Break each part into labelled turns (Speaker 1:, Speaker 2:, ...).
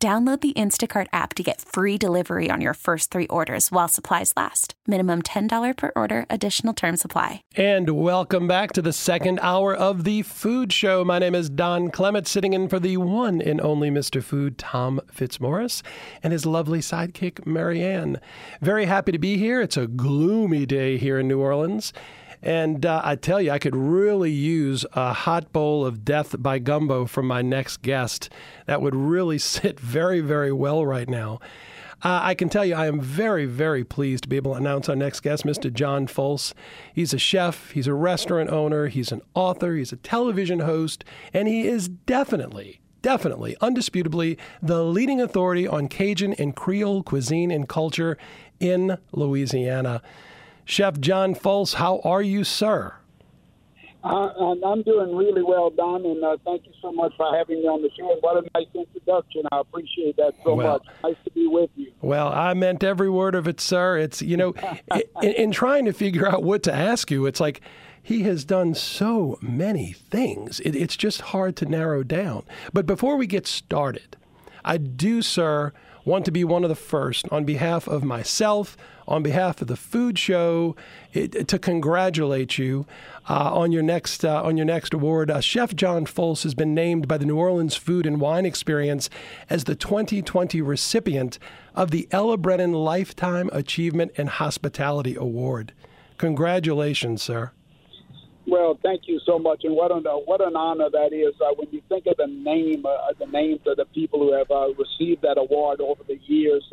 Speaker 1: Download the Instacart app to get free delivery on your first three orders while supplies last. Minimum $10 per order, additional term supply.
Speaker 2: And welcome back to the second hour of the Food Show. My name is Don Clement, sitting in for the one and only Mr. Food, Tom Fitzmaurice, and his lovely sidekick, Marianne. Very happy to be here. It's a gloomy day here in New Orleans. And uh, I tell you, I could really use a hot bowl of death by gumbo from my next guest. That would really sit very, very well right now. Uh, I can tell you, I am very, very pleased to be able to announce our next guest, Mr. John Folse. He's a chef, he's a restaurant owner, he's an author, he's a television host, and he is definitely, definitely, undisputably, the leading authority on Cajun and Creole cuisine and culture in Louisiana. Chef John Folse, how are you, sir?
Speaker 3: Uh, I'm doing really well, Don, and uh, thank you so much for having me on the show. And what a nice introduction. I appreciate that so well, much. Nice to be with you.
Speaker 2: Well, I meant every word of it, sir. It's, you know, in, in trying to figure out what to ask you, it's like, he has done so many things. It, it's just hard to narrow down. But before we get started, I do, sir, want to be one of the first on behalf of myself, on behalf of the food show it, to congratulate you uh, on your next uh, on your next award. Uh, Chef John Folse has been named by the New Orleans Food and Wine Experience as the 2020 recipient of the Ella Brennan Lifetime Achievement and Hospitality Award. Congratulations, sir.
Speaker 3: Well, thank you so much, and what an uh, what an honor that is. Uh, when you think of the name, uh, the names of the people who have uh, received that award over the years,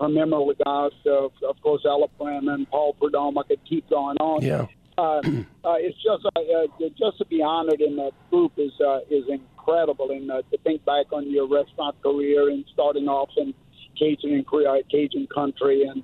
Speaker 3: uh, from Emeril Lagasse, of, of course, Ella Brennan, Paul Prudhomme. I could keep going on.
Speaker 2: Yeah.
Speaker 3: Uh, uh, it's just uh, uh, just to be honored in that group is uh, is incredible, and uh, to think back on your restaurant career and starting off in Cajun and Korea, Cajun country, and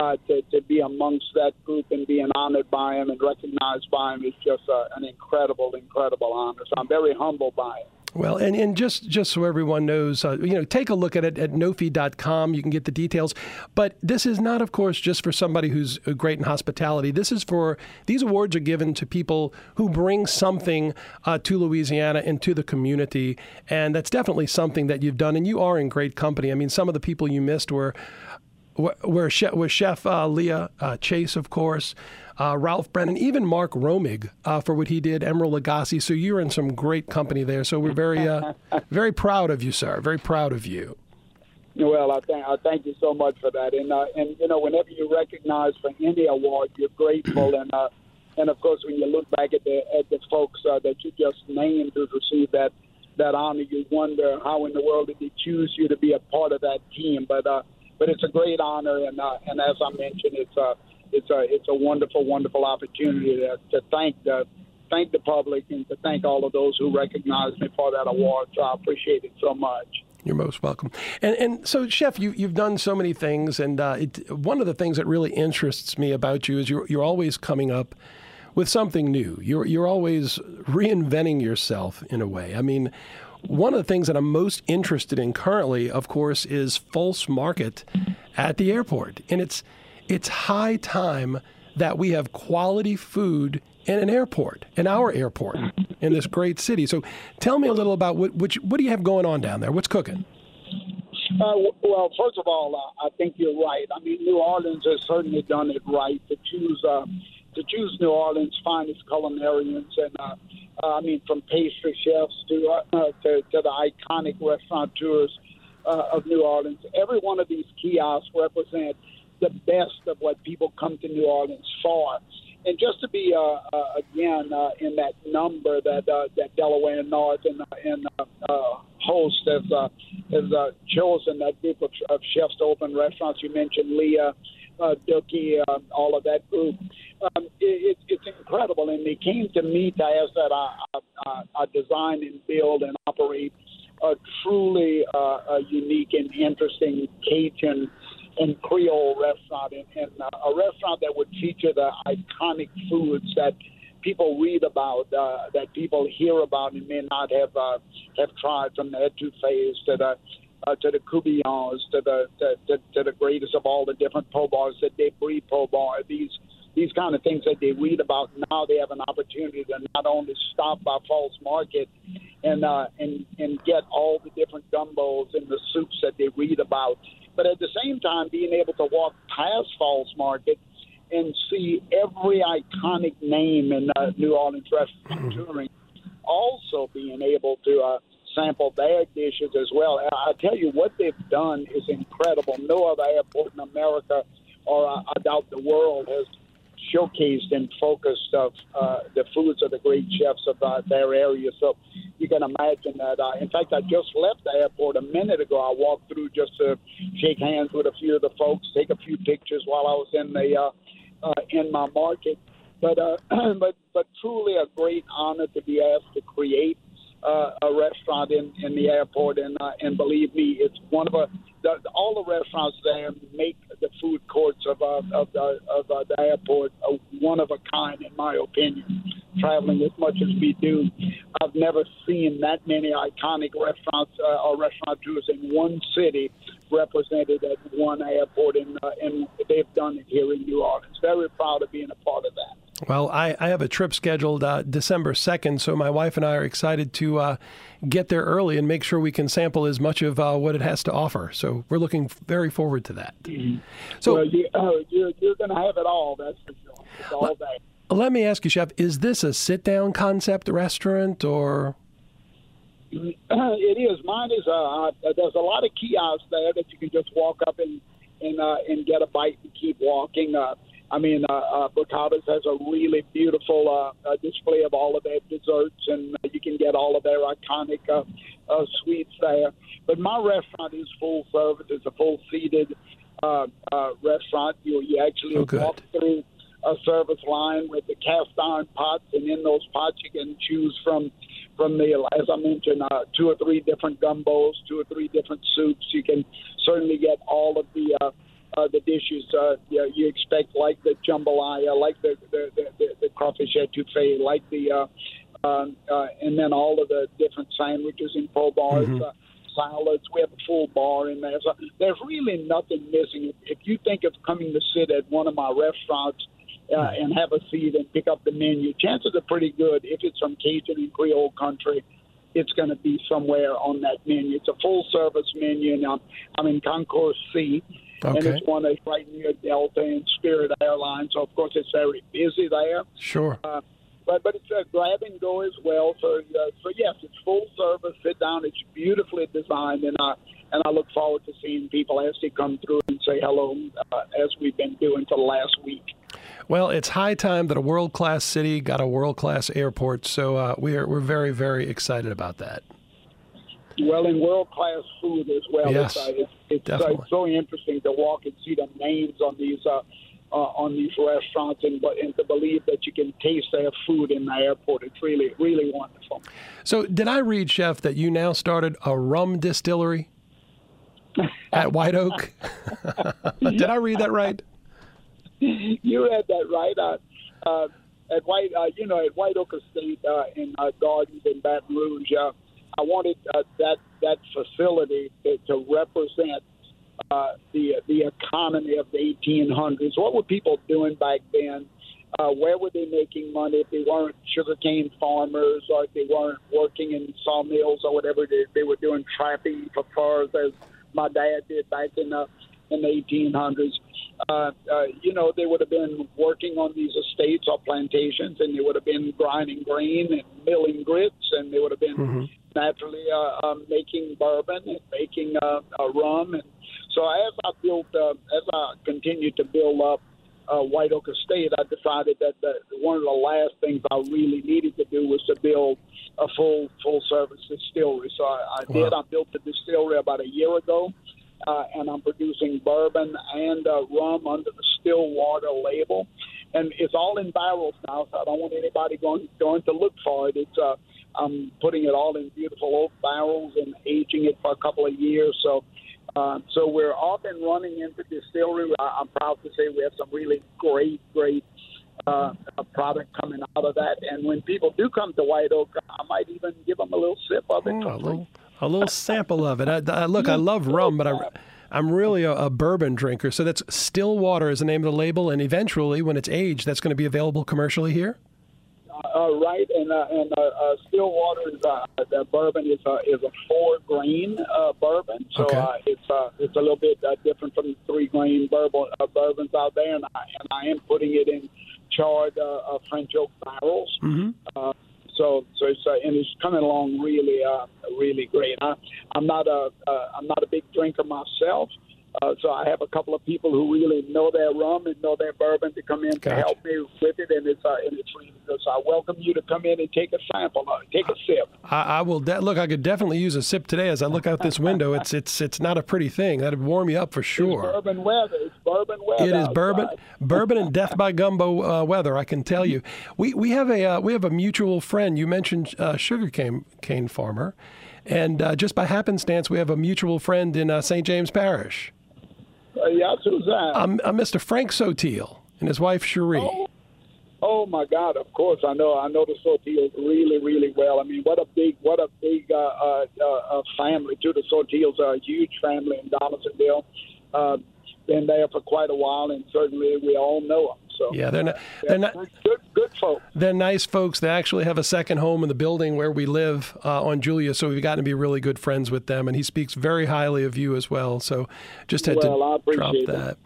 Speaker 3: uh, to to be amongst that group and being honored by him and recognized by him is just uh, an incredible, incredible honor. So I'm very humbled by it.
Speaker 2: Well, and, and just, just so everyone knows, uh, you know, take a look at it at nowfe.com. You can get the details. But this is not, of course, just for somebody who's great in hospitality. This is for, these awards are given to people who bring something uh, to Louisiana and to the community. And that's definitely something that you've done. And you are in great company. I mean, some of the people you missed were, were, Chef, were Chef uh, Leah uh, Chase, of course uh, Ralph Brennan, even Mark Romig uh, for what he did, Emeril Lagasse. So you're in some great company there. So we're very, uh, very proud of you, sir. Very proud of you.
Speaker 3: Well, I thank I thank you so much for that. And uh, and you know, whenever you recognize for any award, you're grateful. and uh, and of course, when you look back at the at the folks uh, that you just named who received that that honor, you wonder how in the world did they choose you to be a part of that team. But uh, but it's a great honor, and uh, and as I mentioned, it's uh, it's a it's a wonderful wonderful opportunity to, to thank the thank the public and to thank all of those who recognized me for that award. So I appreciate it so much.
Speaker 2: You're most welcome. And and so, Chef, you you've done so many things, and uh, it, one of the things that really interests me about you is you're you're always coming up with something new. You're you're always reinventing yourself in a way. I mean. One of the things that I'm most interested in currently, of course, is Folse Market at the airport. And it's it's high time that we have quality food in an airport, in our airport, in this great city. So tell me a little about what, what, what do you have going on down there? What's cooking?
Speaker 3: Uh, well, first of all, uh, I think you're right. I mean, New Orleans has certainly done it right to choose uh, to choose New Orleans' finest culinarians, and uh, uh, I mean, from pastry chefs to uh, to, to the iconic restaurateurs uh, of New Orleans. Every one of these kiosks represent the best of what people come to New Orleans for. And just to be uh, uh, again uh, in that number that uh, that Delaware North and, uh, and uh, uh, host has uh, has uh, chosen that group of, of chefs to open restaurants. You mentioned Leah, uh, Dooky, uh, all of that group. Um, it, it, it's incredible, and they came to me to ask that I, I, I design and build and operate a truly uh, a unique and interesting Cajun and Creole restaurant, and, and uh, a restaurant that would feature the iconic foods that people read about, uh, that people hear about, and may not have uh, have tried, from the etouffees to the uh, to the courtbouillons, to the to, to, to the greatest of all the different po boys, the debris po boy. These these kind of things that they read about. Now they have an opportunity to not only stop by Folse Market and uh, and and get all the different gumbos and the soups that they read about, but at the same time being able to walk past Folse Market and see every iconic name in uh, New Orleans restaurant touring, also being able to. Uh, sample their dishes as well. I tell you what they've done is incredible. No other airport in America or uh, I doubt the world has showcased and focused of uh, the foods of the great chefs of uh, their area. So you can imagine that. Uh, in fact, I just left the airport a minute ago. I walked through just to shake hands with a few of the folks, take a few pictures while I was in the uh, uh, in my market. But uh, but but truly a great honor to be asked to create uh, a restaurant in, in the airport, and uh, and believe me, it's one of a the, all the restaurants there make the food courts of uh, of the of uh, the airport a one of a kind, in my opinion. Traveling as much as we do, I've never seen that many iconic restaurants uh, or restaurateurs in one city represented at one airport, and uh, and they've done it here in New Orleans. Very proud of being a part of that.
Speaker 2: Well, I, I have a trip scheduled uh, December 2nd, so my wife and I are excited to uh, get there early and make sure we can sample as much of uh, what it has to offer. So we're looking very forward to that.
Speaker 3: Mm-hmm. So well, you, are uh, you're, you're going to have it all, that's for sure. It's all day.
Speaker 2: Let me ask you, Chef, is this a sit down concept restaurant or?
Speaker 3: It is. Mine is. Uh, uh, there's a lot of kiosks there that you can just walk up and and uh, and get a bite and keep walking. Uh, I mean, uh, uh, Brocato's has a really beautiful uh, uh, display of all of their desserts, and uh, you can get all of their iconic uh, uh, sweets there. But my restaurant is full service; it's a full seated uh, uh, restaurant. You you actually
Speaker 2: oh,
Speaker 3: walk through a service line with the cast iron pots, and in those pots you can choose from from the, as I mentioned, uh, two or three different gumbos, two or three different soups. You can certainly get all of the uh, uh, the dishes uh, you, you expect, like the jambalaya, like the the, the, the crawfish etouffee, like the uh, um, uh, and then all of the different sandwiches and po boys. Mm-hmm. Uh, salads. We have a full bar in there. So there's really nothing missing. If you think of coming to sit at one of my restaurants uh, and have a seat and pick up the menu, chances are pretty good if it's from Cajun and Creole country. It's going to be somewhere on that menu. It's a full service menu, and I'm, I'm in Concourse C, Okay. And it's one that's right near Delta and Spirit Airlines. So, of course, it's very busy there.
Speaker 2: Sure. Uh,
Speaker 3: but but it's a grab and go as well. So uh, so yes, it's full service, sit down. It's beautifully designed, and I and I look forward to seeing people as they come through and say hello, uh, as we've been doing for the last week.
Speaker 2: Well, it's high time that a world class city got a world class airport. So uh, we are we're very very excited about that
Speaker 3: well in world class food as well.
Speaker 2: Yes,
Speaker 3: it's, uh, it's, it's, uh, it's, so interesting to walk and see the names on these uh, uh, on these restaurants and and to believe that you can taste their food in the airport. It's really really wonderful.
Speaker 2: So, did I read, Chef, that you now started a rum distillery at White Oak? did I read that right?
Speaker 3: You read that right. Uh, uh, at White, uh, you know, at White Oak Estate uh, in uh, Gardens in Baton Rouge, uh, I wanted uh, that that facility to, to represent uh, the the economy of the 1800s. What were people doing back then? Uh, where were they making money if they weren't sugarcane farmers or if they weren't working in sawmills or whatever they, they were doing trapping for furs as my dad did back in the in the 1800s. Uh, uh, you know, they would have been working on these estates or plantations, and they would have been grinding grain and milling grits, and they would have been mm-hmm naturally uh, um, making bourbon and making uh, uh, rum. And so as I built, uh, as I continued to build up uh, White Oak Estate, I decided that the, one of the last things I really needed to do was to build a full full service distillery. So I, I wow. did. I built the distillery about a year ago. Uh, and I'm producing bourbon and uh, rum under the Stillwater label, and it's all in barrels now. So I don't want anybody going going to look for it. It's uh, I'm putting it all in beautiful oak barrels and aging it for a couple of years. So, uh, so we're off and running into distillery. I, I'm proud to say we have some really great, great uh, a product coming out of that. And when people do come to White Oak, I might even give them a little sip of it.
Speaker 2: Oh, a little, a little sample of it. I, I, look, I love rum, but I, I'm really a, a, bourbon drinker. So that's Stillwater is the name of the label, and eventually, when it's aged, that's going to be available commercially here.
Speaker 3: Uh, right, and uh, and uh, uh, Stillwater is uh, the bourbon is a is a four grain uh, bourbon, so
Speaker 2: Okay.
Speaker 3: uh, it's uh, it's a little bit uh, different from the three grain bourbon uh, bourbons out there, and I and I am putting it in charred uh, uh, French oak barrels.
Speaker 2: Mm-hmm.
Speaker 3: So so it's uh, and it's coming along really uh, really great. I, I'm not a uh, I'm not a big drinker myself. Uh, so I have a couple of people who really know their rum and know their bourbon to come in to help me with it, and it's uh, and it's really good. So I welcome you to come in and take a sample, it, take a sip.
Speaker 2: I, I will de- look. I could definitely use a sip today as I look out this window. It's it's it's not a pretty thing. That'd warm you up for
Speaker 3: It's
Speaker 2: sure.
Speaker 3: bourbon weather. It's bourbon weather.
Speaker 2: It is bourbon,
Speaker 3: outside.
Speaker 2: bourbon and death by gumbo uh, weather. I can tell you. We we have a uh, we have a mutual friend. You mentioned uh, sugarcane cane farmer, and uh, just by happenstance, we have a mutual friend in uh, St. James Parish.
Speaker 3: Uh, yes, who's that?
Speaker 2: I'm, I'm Mr. Frank Sotil and his wife Cherie.
Speaker 3: Oh, oh my God! Of course, I know. I know the Sotiels really, really well. I mean, what a big, what a big uh, uh, uh, family too. The Sotiels are a huge family in Donaldsonville. Uh, been there for quite a while, and certainly we all know them. So
Speaker 2: Yeah, they're not, they're not
Speaker 3: good, good folks.
Speaker 2: they're nice folks. They actually have a second home in the building where we live uh, on Julia, so we've gotten to be really good friends with them. And he speaks very highly of you as well. So just had
Speaker 3: Well,
Speaker 2: to drop that.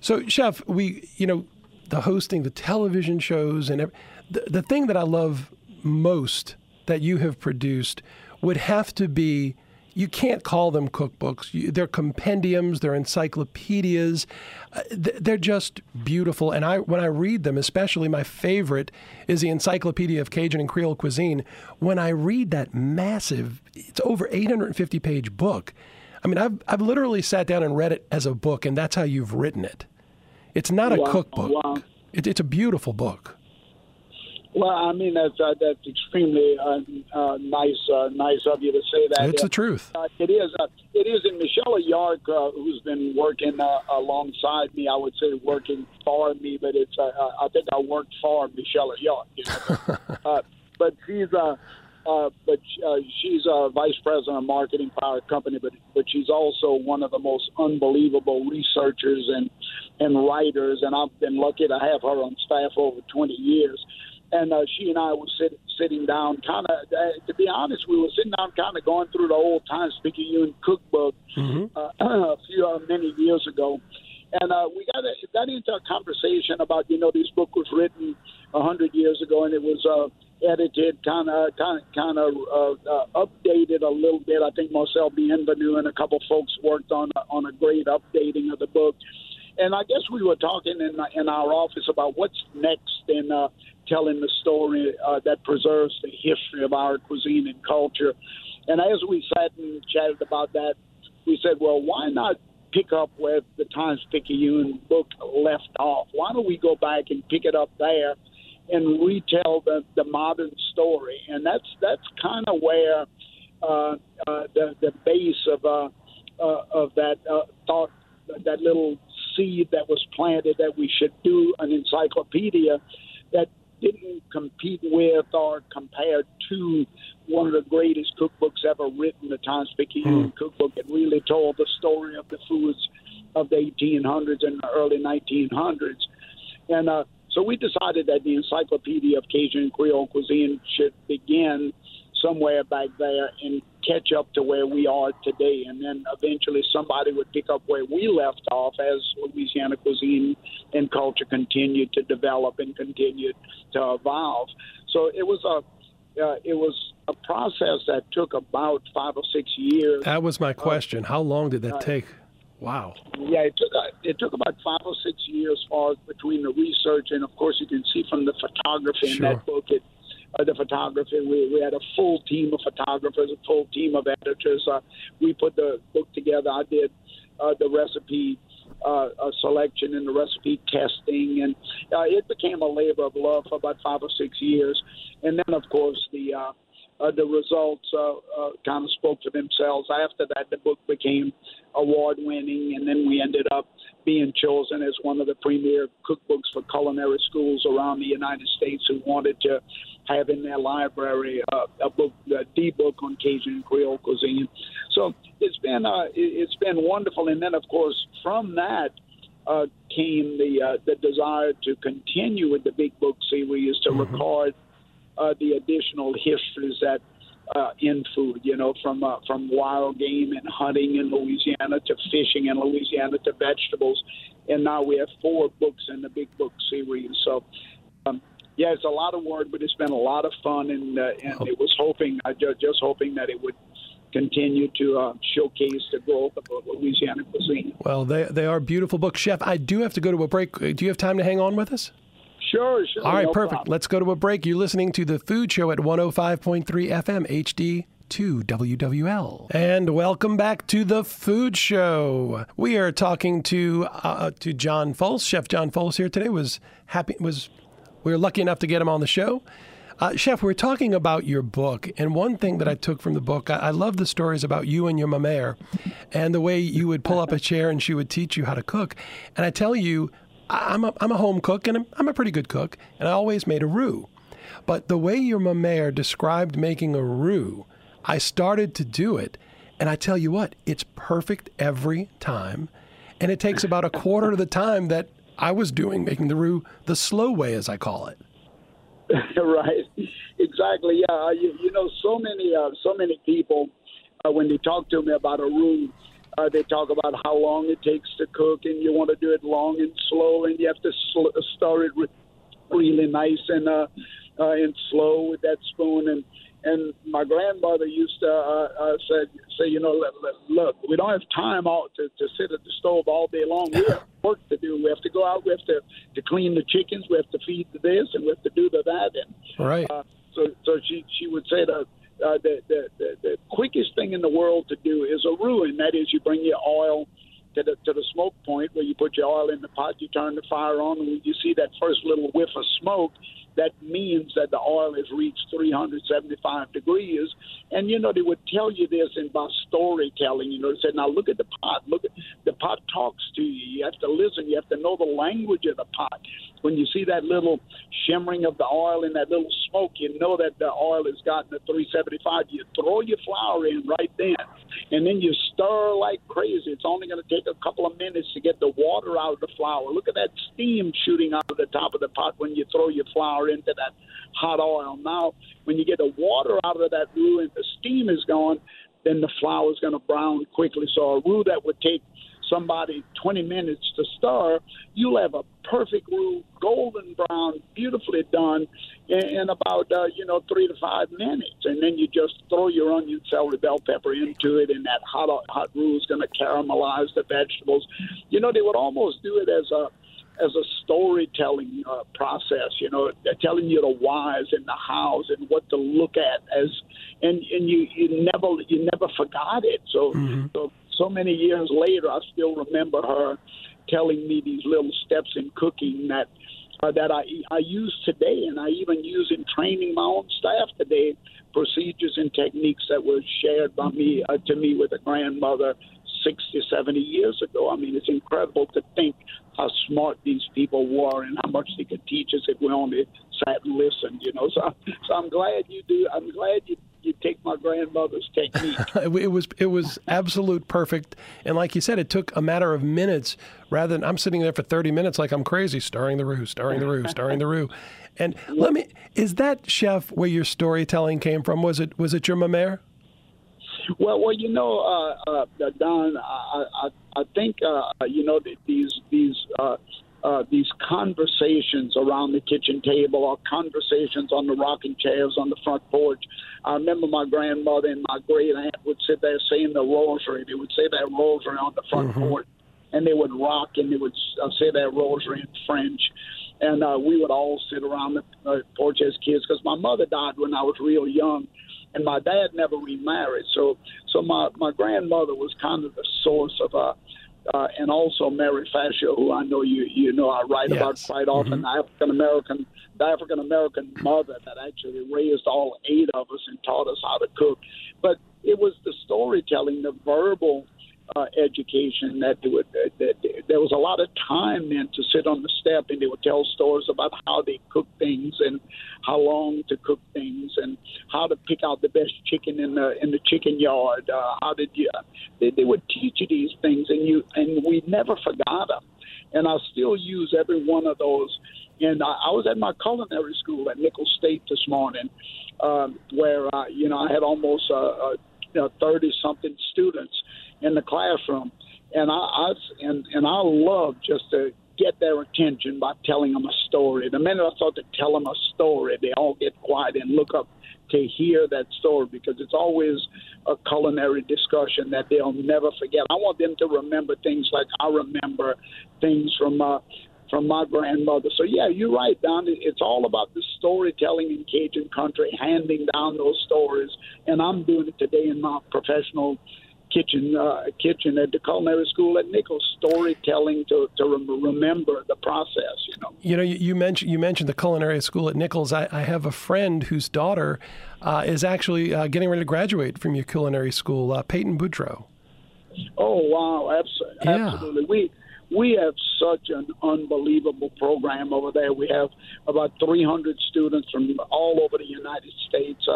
Speaker 2: So, Chef, we you know the hosting, the television shows, and ev- the the thing that I love most that you have produced would have to be. You can't call them cookbooks. You, they're compendiums. They're encyclopedias. Uh, th- they're just beautiful. And I, when I read them, especially my favorite is the Encyclopedia of Cajun and Creole Cuisine. When I read that massive, it's over 850 page book. I mean, I've I've literally sat down and read it as a book, and that's how you've written it. It's not a cookbook.
Speaker 3: wow.
Speaker 2: It, it's a beautiful book.
Speaker 3: Well, I mean that's uh, that's extremely uh, uh, nice uh, nice of you to say that.
Speaker 2: It's the truth.
Speaker 3: Uh, it is. Uh, it is. And Michaela York, uh, who's been working uh, alongside me, I would say working for me, but it's. I think I worked for Michaela York. You know? uh, but she's. Uh, uh, but uh, she's a vice president of marketing for our company, but but she's also one of the most unbelievable researchers and and writers. And I've been lucky to have her on staff over 20 years. And uh, she and I were sit, sitting down, kind of. Uh, to be honest, we were sitting down, kind of going through the old Times Picayune cookbook uh, a few uh, many years ago, and uh, we got got into a conversation about you know this book was written a hundred years ago, and it was uh, edited, kind of kind of kind of uh, uh, updated a little bit. I think Marcelle Bienvenu and a couple folks worked on a, on a great updating of the book. And I guess we were talking in in our office about what's next in uh, telling the story uh, that preserves the history of our cuisine and culture. And as we sat and chatted about that, we said, well, why not pick up where the Times Picayune book left off? Why don't we go back and pick it up there and retell the, the modern story? And that's that's kind of where uh, uh, the the base of uh, uh, of that uh, thought, that little seed that was planted that we should do an encyclopedia that didn't compete with or compare to one of the greatest cookbooks ever written, the Times Picayune cookbook. It really told the story of the foods of the 1800s and the early 1900s. And uh, so we decided that the Encyclopedia of Cajun and Creole Cuisine should begin somewhere back there and catch up to where we are today. And then eventually somebody would pick up where we left off as Louisiana cuisine and culture continued to develop and continued to evolve. So it was a uh, it was a process that took about five or six years.
Speaker 2: That was my question. How long did that take? Wow.
Speaker 3: Yeah, it took uh, it took about five or six years far between the research and, of course, you can see from the photography in
Speaker 2: Sure.
Speaker 3: that book. It, uh, the photography, we, we had a full team of photographers, a full team of editors. Uh, we put the book together. I did uh, the recipe uh, uh, selection and the recipe testing, and uh, it became a labor of love for about five or six years. And then, of course, the uh, uh, the results uh, uh, kind of spoke for themselves. After that, the book became award winning, and then we ended up being chosen as one of the premier cookbooks for culinary schools around the United States who wanted to have in their library uh, a book, a D book on Cajun Creole cuisine. So it's been uh, it's been wonderful, and then of course from that. Uh, came the uh, the desire to continue with the Big Book series to mm-hmm. record uh, the additional histories that uh, in food, you know, from uh, from wild game and hunting in Louisiana to fishing in Louisiana to vegetables, and now we have four books in the Big Book series. So, um, yeah, it's a lot of work, but it's been a lot of fun, and uh, and it was hoping, I just just hoping that it would continue to uh, showcase the growth of Louisiana cuisine.
Speaker 2: Well, they they are beautiful books, Chef. I do have to go to a break. Do you have time to hang on with us?
Speaker 3: Sure, sure.
Speaker 2: All right,
Speaker 3: no
Speaker 2: perfect.
Speaker 3: Problem.
Speaker 2: Let's go to a break. You're listening to The Food Show at 105.3 FM HD. 2 WWL. And welcome back to the Food Show. We are talking to uh, to John Folse. Chef John Folse here today was happy was we were lucky enough to get him on the show. Uh, Chef, we're talking about your book, and one thing that I took from the book, I, I love the stories about you and your mamere, and the way you would pull up a chair and she would teach you how to cook. And I tell you, I'm a, I'm a home cook and I'm, I'm a pretty good cook, and I always made a roux. But the way your mamere described making a roux, I started to do it, and I tell you what, it's perfect every time. And it takes about a quarter of the time that I was doing making the roux the slow way, as I call it.
Speaker 3: right, exactly. Yeah, you, you know, so many, uh, so many people uh, when they talk to me about a roux, uh, they talk about how long it takes to cook, and you want to do it long and slow, and you have to sl- stir it re- really nice and uh, uh, and slow with that spoon. And and my grandmother used to uh, uh, say, say, you know, look, we don't have time all to, to sit at the stove all day long. We have work to do. We have to go out. We have to to clean the chickens. We have to feed the this, and we have to do the that. And
Speaker 2: right.
Speaker 3: Uh, so so she she would say that uh, the, the, the, the quickest thing in the world to do is a ruin. That is, you bring your oil to the, to the smoke point where you put your oil in the pot, you turn the fire on, and when you see that first little whiff of smoke, that means that the oil has reached 375 degrees. And, you know, they would tell you this in by storytelling. You know, they said, now look at the pot. Look at the pot talks to you. You have to listen. You have to know the language of the pot. When you see that little shimmering of the oil and that little smoke, you know that the oil has gotten to 375. You throw your flour in right then, and then you stir like crazy. It's only going to take a couple of minutes to get the water out of the flour. Look at that steam shooting out of the top of the pot when you throw your flour into that hot oil. Now, when you get the water out of that roux and the steam is gone, then the flour is going to brown quickly. So a roux that would take somebody 20 minutes to stir, you'll have a perfect roux, golden brown, beautifully done in, in about, uh, you know, three to five minutes. And then you just throw your onion, celery, bell pepper into it, and that hot, hot roux is going to caramelize the vegetables. You know, they would almost do it as a as a storytelling uh, process. You know, telling you the whys and the hows and what to look at as, and and you you never you never forgot it. So mm-hmm. so so many years later, I still remember her telling me these little steps in cooking that uh, that I I use today, and I even use in training my own staff today. Procedures and techniques that were shared by me uh, to me with a grandmother 60, 70 years ago. I mean, it's incredible to think how smart these people were and how much they could teach us if we only sat and listened. You know, so so I'm glad you do. I'm glad you you take my grandmother's technique.
Speaker 2: it was it was absolute perfect, and like you said, it took a matter of minutes rather than I'm sitting there for 30 minutes like I'm crazy, stirring the roux, stirring the roux, stirring the roux. And let me is that chef where your storytelling came from? Was it was it your mamere?
Speaker 3: Well, well, you know, uh, uh, Don, I, I, I think uh, you know these these uh, uh, these conversations around the kitchen table or conversations on the rocking chairs on the front porch. I remember my grandmother and my great aunt would sit there saying the rosary. They would say that rosary on the front mm-hmm. porch, and they would rock and they would uh, say that rosary in French. And uh, we would all sit around the uh, porch as kids because my mother died when I was real young and my dad never remarried. So, so my my grandmother was kind of the source of uh, uh, and also Mary Fascio, who I know you you know I write
Speaker 2: Yes.
Speaker 3: about quite often,
Speaker 2: Mhm.
Speaker 3: the African American the African American mother that actually raised all eight of us and taught us how to cook. But it was the storytelling, the verbal uh, education that, would, that, there was a lot of time then to sit on the step and they would tell stories about how they cook things and how long to cook things and how to pick out the best chicken in the in the chicken yard. Uh, how did you? They, they would teach you these things and you and we never forgot them. And I still use every one of those. And I, I was at my culinary school at Nicholls State this morning, um, where uh, you know I had almost uh, uh, thirty something students in the classroom, and I, I and and I love just to get their attention by telling them a story. The minute I start to tell them a story, they all get quiet and look up to hear that story because it's always a culinary discussion that they'll never forget. I want them to remember things like I remember things from uh, from my grandmother. So yeah, you're right, Don. It's all about the storytelling in Cajun country, handing down those stories, and I'm doing it today in my professional kitchen uh, kitchen at the culinary school at Nicholls. Storytelling to to rem- remember the process. You know.
Speaker 2: You know, you, you mentioned you mentioned the culinary school at Nicholls. I, I have a friend whose daughter uh, is actually uh, getting ready to graduate from your culinary school, uh, Peyton Boudreau.
Speaker 3: Oh wow, absolutely,
Speaker 2: Yeah.
Speaker 3: absolutely. We we have such an unbelievable program over there. We have about 300 students from all over the United States.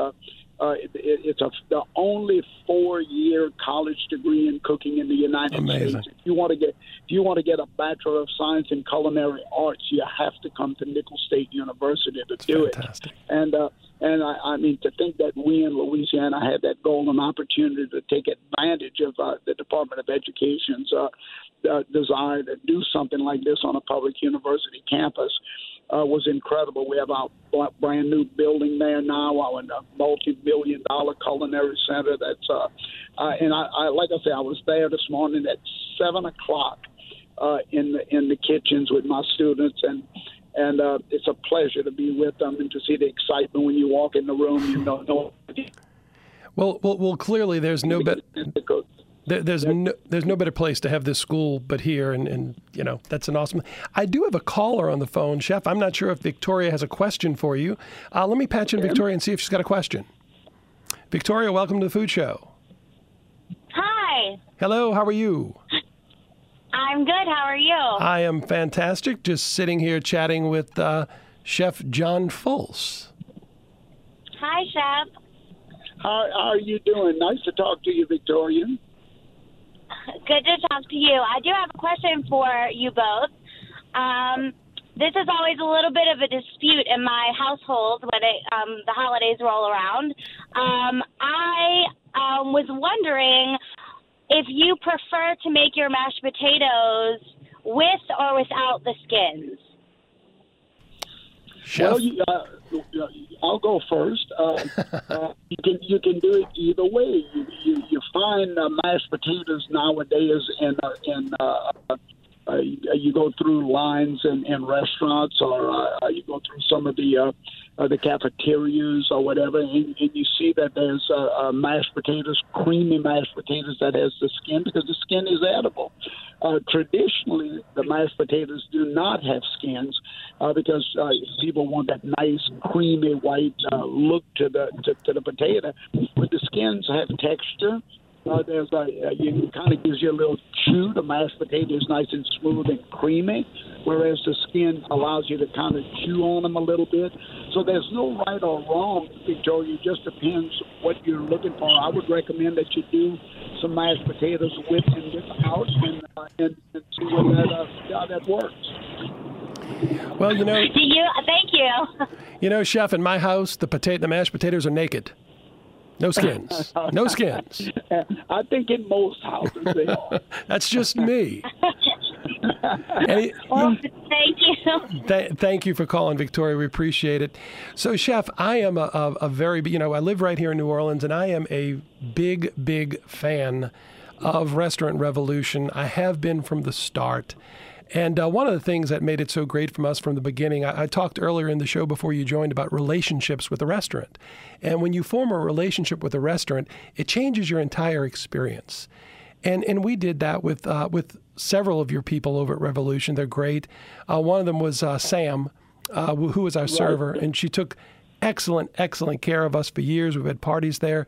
Speaker 3: Uh, it, it, it's a, the only four-year college degree in cooking in the United
Speaker 2: Amazing.
Speaker 3: States. If you want to get if you want to get a Bachelor of Science in Culinary Arts, you have to come to Nicholls State University to do it.
Speaker 2: Fantastic.
Speaker 3: And uh, and I, I mean to think that we in Louisiana had that golden opportunity to take advantage of uh, the Department of Education's uh, uh, desire to do something like this on a public university campus uh, was incredible. We have our brand new building there now, our uh, multi-million dollar culinary center. That's uh, uh, and I, I like I say, I was there this morning at seven o'clock uh, in the in the kitchens with my students and. And uh, it's a pleasure to be with them and to see the excitement when you walk in the room. You know, no,
Speaker 2: Well, well, well clearly there's no better. There, there's no there's no better place to have this school but here, and, and you know that's an awesome. I do have a caller on the phone, Chef. I'm not sure if Victoria has a question for you. Uh, let me patch in Victoria and see if she's got a question. Victoria, welcome to the Food Show.
Speaker 4: Hi,
Speaker 2: Hello, how are you?
Speaker 4: I'm good. How are you?
Speaker 2: I am fantastic. Just sitting here chatting with uh, Chef John Folse.
Speaker 4: Hi, Chef.
Speaker 3: How, how are you doing? Nice to talk to you, Victoria.
Speaker 4: Good to talk to you. I do have a question for you both. Um, this is always a little bit of a dispute in my household when it, um, the holidays roll around. Um, I um, was wondering if you prefer to make your mashed potatoes with or without the skins.
Speaker 2: Chef,
Speaker 3: Well, you, uh, I'll go first. Uh, uh, you can you can do it either way. You you, you find uh, mashed potatoes nowadays in uh, in uh, uh, you, go through lines in, in restaurants or uh, you go through some of the uh, uh, the cafeterias or whatever, and, and you see that there's uh, uh, mashed potatoes, creamy mashed potatoes that has the skin because the skin is edible. Uh, traditionally, the mashed potatoes do not have skins uh, because uh, people want that nice, creamy white uh, look to the to, to the potato. But the skins have texture. Uh, there's a, uh, you kind of gives you a little chew. The mashed potato is nice and smooth and creamy, whereas the skin allows you to kind of chew on them a little bit. So there's no right or wrong, Victoria. It just depends what you're looking for. I would recommend that you do some mashed potatoes with and without, and uh, and, and see what that uh, how that works.
Speaker 2: well, you know,
Speaker 4: Do you? Thank you.
Speaker 2: you know, Chef, in my house, the potato, the mashed potatoes are naked, no skins, no skins.
Speaker 3: I think in most houses they are.
Speaker 2: That's just me. Any,
Speaker 4: Well, thank you.
Speaker 2: Th- thank you for calling, Victoria. We appreciate it. So, Chef, I am a, a, a very, you know, I live right here in New Orleans, and I am a big, big fan of Restaurant Revolution. I have been from the start. And uh, one of the things that made it so great from us from the beginning, I, I talked earlier in the show before you joined about relationships with a restaurant. And when you form a relationship with a restaurant, it changes your entire experience. And and we did that with uh, with several of your people over at Revolution. They're great. Uh, one of them was uh, Sam, uh, who was our server, and she took excellent, excellent care of us for years. We've had parties there.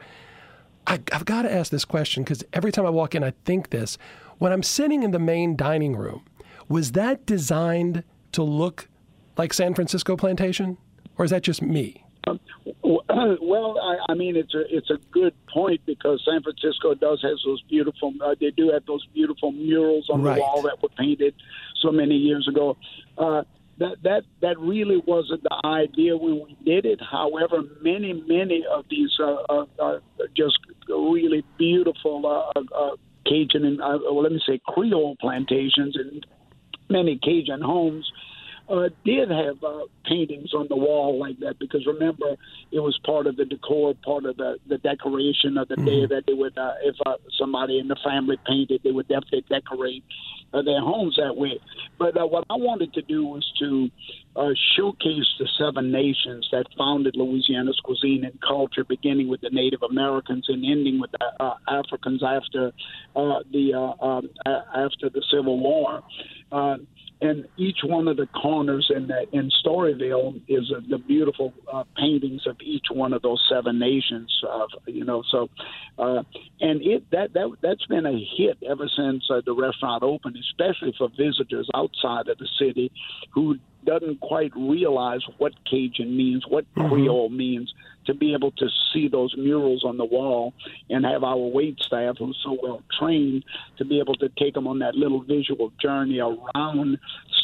Speaker 2: I, I've got to ask this question because every time I walk in, I think this. When I'm sitting in the main dining room, was that designed to look like San Francisco Plantation, or is that just me?
Speaker 3: Um, well, I, I mean, it's a it's a good point because San Francisco does have those beautiful. Uh, they do have those beautiful murals on
Speaker 2: Right.
Speaker 3: the wall that were painted so many years ago. Uh, that that that really wasn't the idea when we did it. However, many many of these uh, uh, uh, just really beautiful uh, uh, Cajun and uh, well, let me say Creole plantations and many Cajun homes uh, did have uh, paintings on the wall like that because remember it was part of the decor, part of the, the decoration of the day that they would uh, if uh, somebody in the family painted, they would definitely decorate uh, their homes that way. But uh, what I wanted to do was to uh, showcase the seven nations that founded Louisiana's cuisine and culture, beginning with the Native Americans and ending with the uh, Africans after uh, the uh, um, after the Civil War. Uh, and each one of the corners in that in Storyville is uh, the beautiful uh, paintings of each one of those seven nations. Uh, you know, so uh, and it that that that's been a hit ever since uh, the restaurant opened, especially for visitors outside of the city who doesn't quite realize what Cajun means, what Creole means, to be able to see those murals on the wall and have our wait staff who's so well trained to be able to take them on that little visual journey around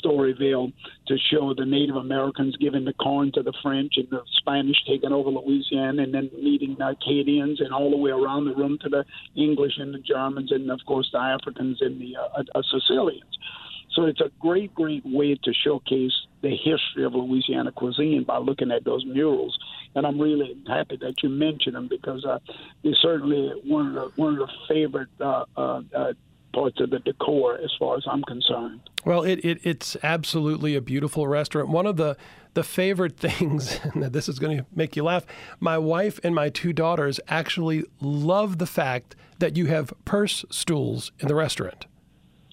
Speaker 3: Storyville to show the Native Americans giving the corn to the French and the Spanish taking over Louisiana and then meeting the Acadians and all the way around the room to the English and the Germans and of course the Africans and the uh, uh, Sicilians. So it's a great, great way to showcase the history of Louisiana cuisine by looking at those murals. And I'm really happy that you mentioned them because uh, they're certainly one of the one of the favorite uh, uh, uh, parts of the decor as far as I'm concerned.
Speaker 2: Well, it, it it's absolutely a beautiful restaurant. One of the the favorite things, and this is going to make you laugh. My wife and my two daughters actually love the fact that you have purse stools in the restaurant.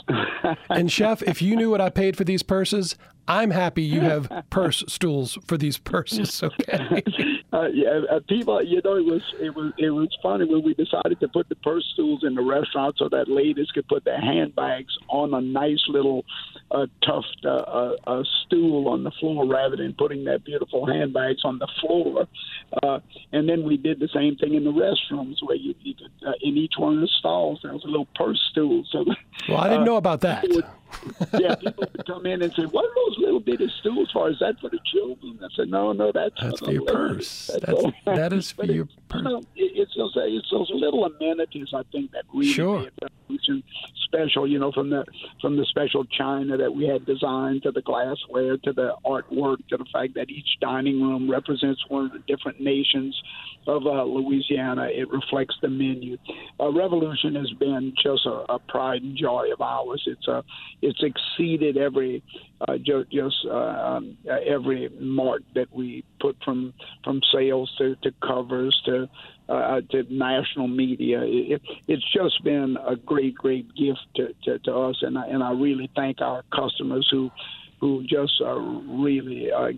Speaker 2: and chef, if you knew what I paid for these purses, I'm happy you have purse stools for these purses. Okay.
Speaker 3: Uh, yeah, uh, people, you know, it was it was it was funny when we decided to put the purse stools in the restaurant so that ladies could put their handbags on a nice little uh, tuft uh, uh, uh, stool on the floor rather than putting their beautiful handbags on the floor. Uh, and then we did the same thing in the restrooms where you, you could, uh, in each one of the stalls there was a little purse stool. So
Speaker 2: Well, I didn't know about that.
Speaker 3: Yeah, people would come in and say, "What are those little bitty stools for? Is that for the children?" I said, "No, no, that's,
Speaker 2: That's
Speaker 3: for
Speaker 2: your purse.
Speaker 3: That's
Speaker 2: That's- that is for your purse.
Speaker 3: You know, it's those it's those little amenities I think that really
Speaker 2: Sure.
Speaker 3: made Revolution special. You know, from the from the special china that we had designed to the glassware to the artwork to the fact that each dining room represents one of the different nations of uh, Louisiana. It reflects the menu. Uh, Revolution has been just a, a pride and joy of ours. It's a it's exceeded every uh, just, just uh, um, uh, every mark that we put from from sales to, to covers to uh, to national media. It, it's just been a great, great gift to, to, to us, and I, and I really thank our customers who who just uh, really uh,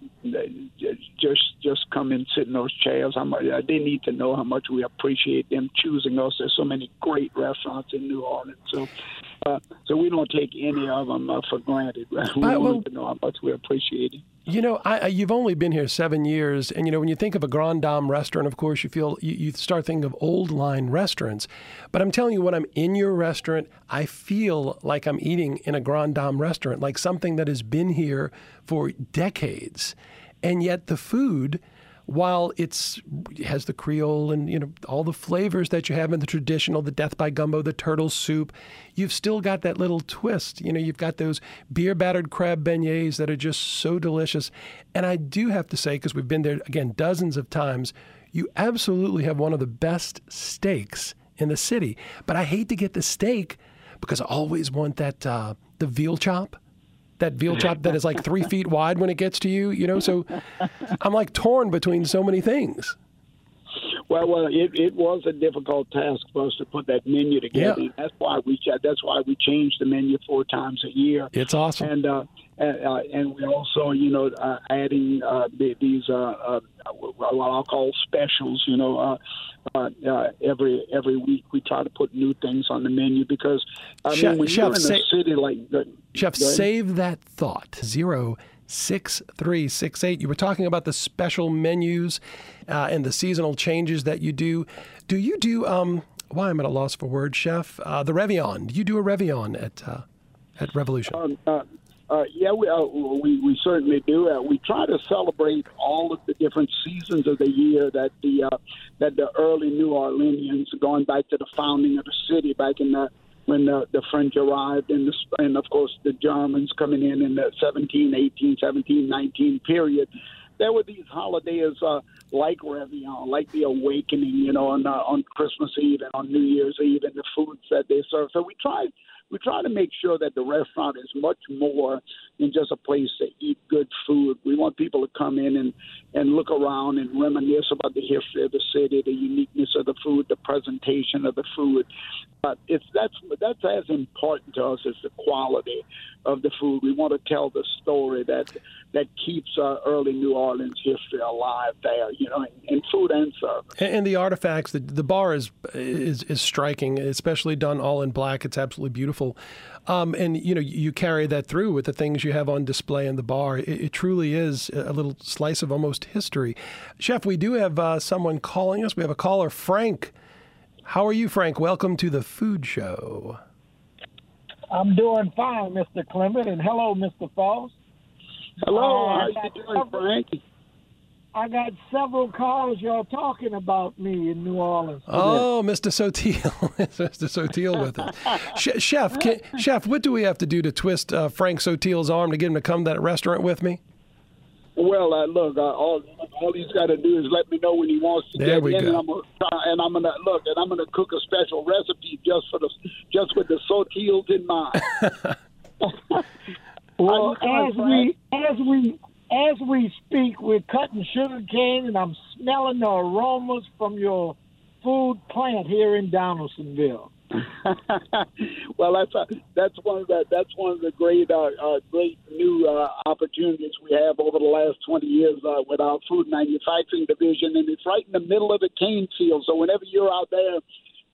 Speaker 3: just just come and sit in those chairs. Much, uh, they need to know how much we appreciate them choosing us. There's so many great restaurants in New Orleans, so uh, so we don't take any of them uh, for granted. we want
Speaker 2: well-
Speaker 3: know how much we appreciate it.
Speaker 2: You know, I, I- you've only been here seven years, and you know when you think of a Grand Dame restaurant, of course you feel you, you start thinking of old line restaurants. But I'm telling you, when I'm in your restaurant, I feel like I'm eating in a Grand Dame restaurant, like something that has been here for decades, and yet the food. While it's it has the Creole and you know all the flavors that you have in the traditional, the death by gumbo, the turtle soup, you've still got that little twist. You know, you've got those beer battered crab beignets that are just so delicious. And I do have to say, because we've been there again dozens of times, you absolutely have one of the best steaks in the city. But I hate to get the steak because I always want that uh, the veal chop. That veal chop that is like three feet wide when it gets to you, you know. So I'm like torn between so many things.
Speaker 3: Well, well, it, it was a difficult task for us to put that menu together.
Speaker 2: Yeah.
Speaker 3: That's why we that's why we changed the menu four times a year.
Speaker 2: It's awesome.
Speaker 3: And uh, uh, and we're also, you know, uh, adding uh, these uh, uh, what I'll call specials. You know, uh, every every week we try to put new things on the menu because I
Speaker 2: Chef-
Speaker 3: mean, when
Speaker 2: Chef,
Speaker 3: you're in a city like the,
Speaker 2: Chef, save that thought. Zero six three six eight. You were talking about the special menus uh, and the seasonal changes that you do. Do you do? Um, why I'm at a loss for words, Chef. Uh, the Reveillon. Do you do a Reveillon at uh, at Revolution?
Speaker 3: Um, uh, uh, yeah, we, uh, we we certainly do. Uh, we try to celebrate all of the different seasons of the year that the uh, that the early New Orleanians, going back to the founding of the city, back in the when the, the French arrived, and, the, and of course the Germans coming in in the 17, 18, 17, 19 period. There were these holidays uh, like Reveillon, like the Awakening, you know, on uh, on Christmas Eve and on New Year's Eve, and the foods that they serve. So we try we try to make sure that the restaurant is much more than just a place to eat good food. We want people to come in and, and look around and reminisce about the history of the city, the uniqueness of the food, the presentation of the food. But it's that's that's as important to us as the quality of the food. We want to tell the story that that keeps uh, early New Orleans history alive there, you know, in food and service.
Speaker 2: And, and the artifacts, the, the bar is, is is striking, especially done all in black. It's absolutely beautiful, um, and you know you carry that through with the things you have on display in the bar. It, it truly is a little slice of almost history. Chef, we do have uh, someone calling us. We have a caller, Frank. How are you, Frank? Welcome to the Food Show.
Speaker 5: I'm doing fine, Mr. Clement, and hello, Mr. Folse.
Speaker 3: Hello,
Speaker 5: Uh,
Speaker 3: how you doing, Frank?
Speaker 5: I got several calls y'all talking about me in New Orleans. today.
Speaker 2: Oh, Mr. Sotil, Mr. Sotil with us. Sh- Chef, can, Chef, what do we have to do to twist uh, Frank Sotil's arm to get him to come to that restaurant with me?
Speaker 3: Well, uh, look, uh, all all he's got to do is let me know when he wants to
Speaker 2: There
Speaker 3: get
Speaker 2: we
Speaker 3: in,
Speaker 2: go.
Speaker 3: and I'm gonna try, and I'm gonna look, and I'm gonna cook a special recipe just for the just with the sotils in mind.
Speaker 5: Well, as we as we as we speak, we're cutting sugar cane, and I'm smelling the aromas from your food plant here in Donaldsonville.
Speaker 3: well, that's a, that's one of the that's one of the great uh, uh, great new uh, opportunities we have over the last 20 years uh, with our food manufacturing division, and it's right in the middle of the cane field. So whenever you're out there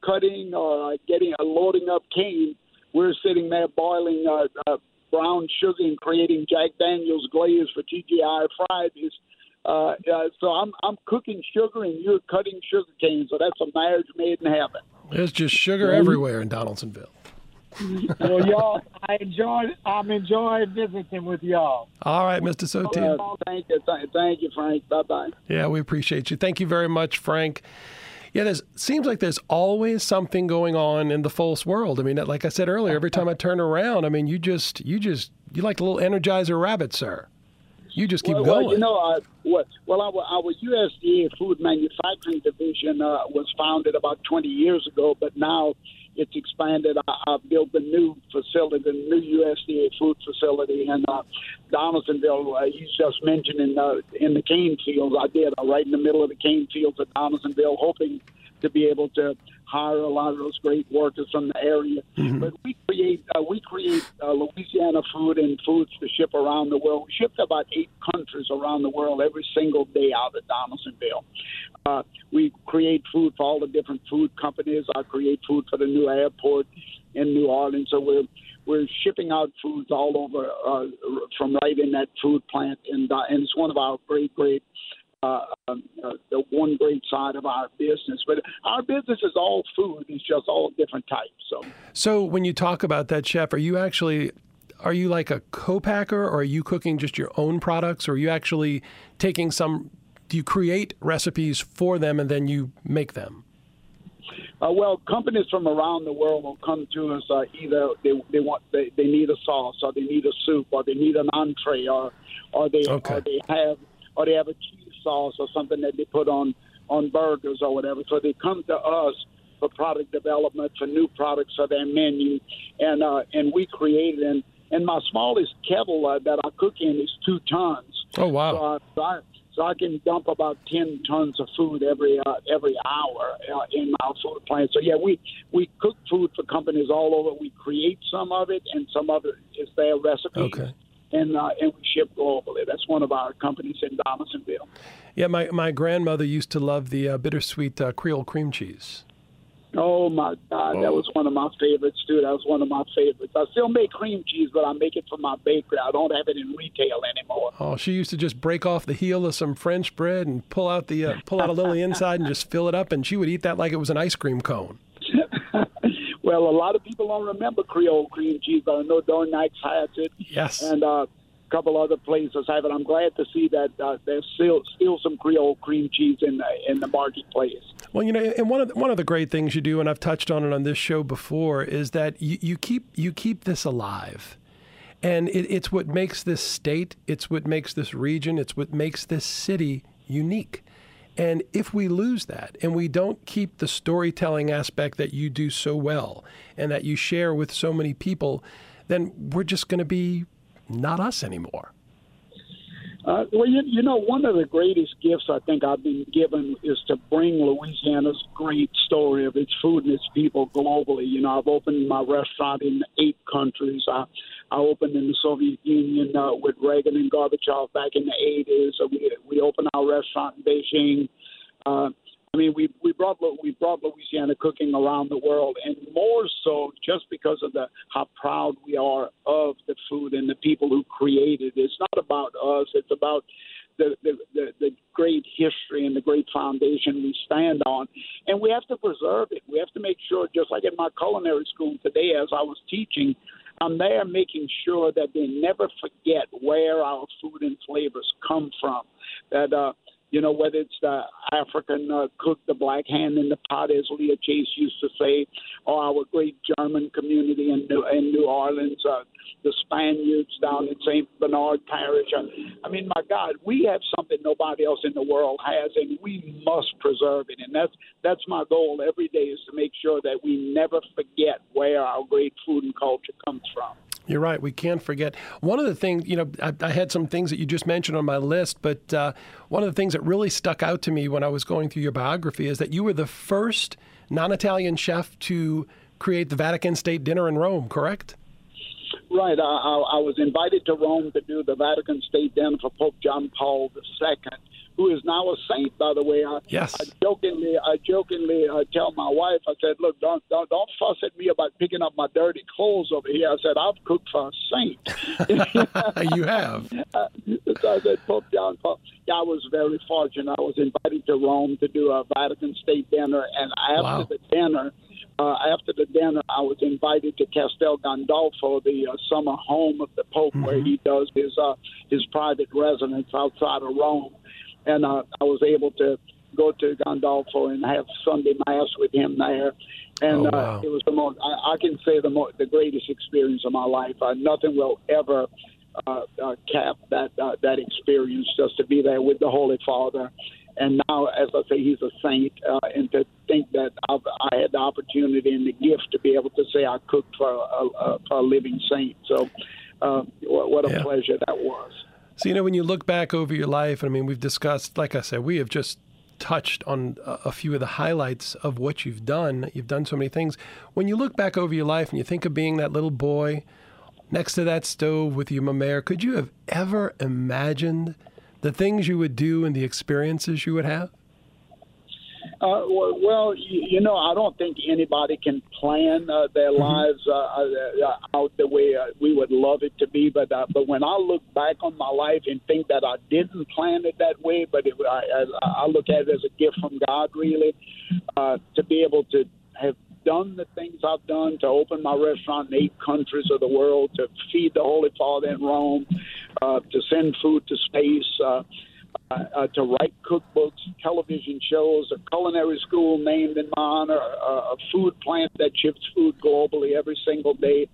Speaker 3: cutting or getting uh, loading up cane, we're sitting there boiling uh, uh, brown sugar and creating Jack Daniel's glaze for TGI Fridays. Uh, uh, so I'm I'm cooking sugar and you're cutting sugar cane. So that's a marriage made in heaven.
Speaker 2: There's just sugar everywhere in Donaldsonville.
Speaker 5: Well, y'all, I enjoyed. I'm enjoying visiting with y'all.
Speaker 2: All right, Mr. Sotil.
Speaker 3: Uh, thank you, thank you, Frank. Bye bye.
Speaker 2: Yeah, we appreciate you. Thank you very much, Frank. Yeah, there's seems like there's always something going on in the Folse world. I mean, like I said earlier, every time I turn around, I mean, you just you just you like a little Energizer rabbit, sir. You just keep
Speaker 3: well,
Speaker 2: going.
Speaker 3: well, you know, uh, what? Well, our, our USDA Food Manufacturing Division uh, was founded about 20 years ago, but now it's expanded. I, I built a new facility, a new USDA food facility in uh, Donaldsonville. Uh, you just mentioned in uh, in the cane fields. I did uh, right in the middle of the cane fields at Donaldsonville, hoping to be able to hire a lot of those great workers from the area. But we create uh, we create uh, Louisiana food and foods to ship around the world. We ship to about eight countries around the world every single day out of Donaldsonville. Uh, we create food for all the different food companies. I create food for the new airport in New Orleans. So we're we're shipping out foods all over uh, from right in that food plant, and uh, and it's one of our great great uh, um, uh, the one great side of our business. But our business is all food. It's just all different types. So
Speaker 2: So when you talk about that, chef, are you actually are you like a co-packer, or are you cooking just your own products, or are you actually taking some? You create recipes for them and then you make them?
Speaker 3: Uh, well, companies from around the world will come to us. Uh, either they, they want they, they need a sauce, or they need a soup, or they need an entree, or or they
Speaker 2: Okay.
Speaker 3: or they have or they have a cheese sauce or something that they put on on burgers or whatever. So they come to us for product development for new products for their menu, and uh, and we create it. And, and my smallest kettle uh, that I cook in is two tons.
Speaker 2: Oh wow!
Speaker 3: So I, so I, so I can dump about ten tons of food every uh, every hour uh, in my food plant. So yeah, we we cook food for companies all over. We create some of it, and some of it is their recipe.
Speaker 2: Okay.
Speaker 3: And, uh, and we ship globally. That's one of our companies in Donaldsonville.
Speaker 2: Yeah, my, my grandmother used to love the uh, bittersweet uh, Creole cream cheese.
Speaker 3: Oh my God, that was one of my favorites too. That was one of my favorites. I still make cream cheese, but I make it for my bakery. I don't have it in retail anymore.
Speaker 2: Oh, she used to just break off the heel of some French bread and pull out the uh, pull out a little inside and just fill it up, and she would eat that like it was an ice cream cone.
Speaker 3: well, a lot of people don't remember Creole cream cheese, but I know Don Knight's has it.
Speaker 2: Yes.
Speaker 3: And uh, a couple other places have it. I'm glad to see that uh, there's still still some Creole cream cheese in the in the marketplace.
Speaker 2: Well, you know, and one of the, one of the great things you do, and I've touched on it on this show before, is that you, you keep you keep this alive, and it, it's what makes this state, it's what makes this region, it's what makes this city unique. And if we lose that, and we don't keep the storytelling aspect that you do so well, and that you share with so many people, then we're just going to be not us anymore.
Speaker 3: Uh, well, you, you know, one of the greatest gifts I think I've been given is to bring Louisiana's great story of its food and its people globally. You know, I've opened my restaurant in eight countries. I, I opened in the Soviet Union uh, with Reagan and Gorbachev back in the 80s. So we, we opened our restaurant in Beijing. Uh, I mean, we we brought we brought Louisiana cooking around the world, and more so just because of the how proud we are of the food and the people who created it. It's not about us; it's about the, the, the, the great history and the great foundation we stand on. And we have to preserve it. We have to make sure, just like in my culinary school today, as I was teaching, I'm there making sure that they never forget where our food and flavors come from. That uh, you know, whether it's the African uh, cook, the black hand in the pot, as Leah Chase used to say, or our great German community in New, in New Orleans, uh, the Spaniards down in St. Bernard Parish. Uh, I mean, my God, we have something nobody else in the world has, and we must preserve it. And that's that's my goal every day is to make sure that we never forget where our great food and culture comes from.
Speaker 2: You're right. We can't forget. One of the things, you know, I, I had some things that you just mentioned on my list, but uh, one of the things that really stuck out to me when I was going through your biography is that you were the first non Italian chef to create the Vatican State dinner in Rome, correct?
Speaker 3: Right. I, I, I was invited to Rome to do the Vatican State dinner for Pope John Paul II who is now a saint, by the way. I,
Speaker 2: yes.
Speaker 3: I jokingly, I jokingly uh, tell my wife, I said, "Look, don't, don't don't fuss at me about picking up my dirty clothes over here." I said, "I've cooked for a saint."
Speaker 2: you have.
Speaker 3: Uh, so I said, Pope John Paul. Yeah, I was very fortunate. I was invited to Rome to do a Vatican State dinner, and after
Speaker 2: Wow.
Speaker 3: the dinner. Uh, after the dinner, I was invited to Castel Gandolfo, the uh, summer home of the Pope, where he does his uh, his private residence outside of Rome and uh, I was able to go to Gandolfo and have Sunday mass with him there. And
Speaker 2: Oh, wow.
Speaker 3: uh, it was the most, I, I can say the mo- the greatest experience of my life. Uh, nothing will ever uh, uh, cap that uh, that experience. Just to be there with the Holy Father, and now, as I say, he's a saint, uh, and to think that I've, I had the opportunity and the gift to be able to say I cooked for a, a, for a living saint. So, uh, what, what a
Speaker 2: Yeah.
Speaker 3: pleasure that was.
Speaker 2: So, you know, when you look back over your life, I mean, we've discussed, like I said, we have just touched on a few of the highlights of what you've done. You've done so many things. When you look back over your life and you think of being that little boy next to that stove with your mama, could you have ever imagined the things you would do and the experiences you would have?
Speaker 3: Uh, well, you, know, I don't think anybody can plan uh, their lives uh, uh, out the way uh, we would love it to be. But uh, but when I look back on my life and think that I didn't plan it that way, but it, I, I, look at it as a gift from God, really, uh, to be able to have done the things I've done, to open my restaurant in eight countries of the world, to feed the Holy Father in Rome, uh, to send food to space. Uh, uh, to write cookbooks, television shows, a culinary school named in my honor, uh, a food plant that ships food globally every single day,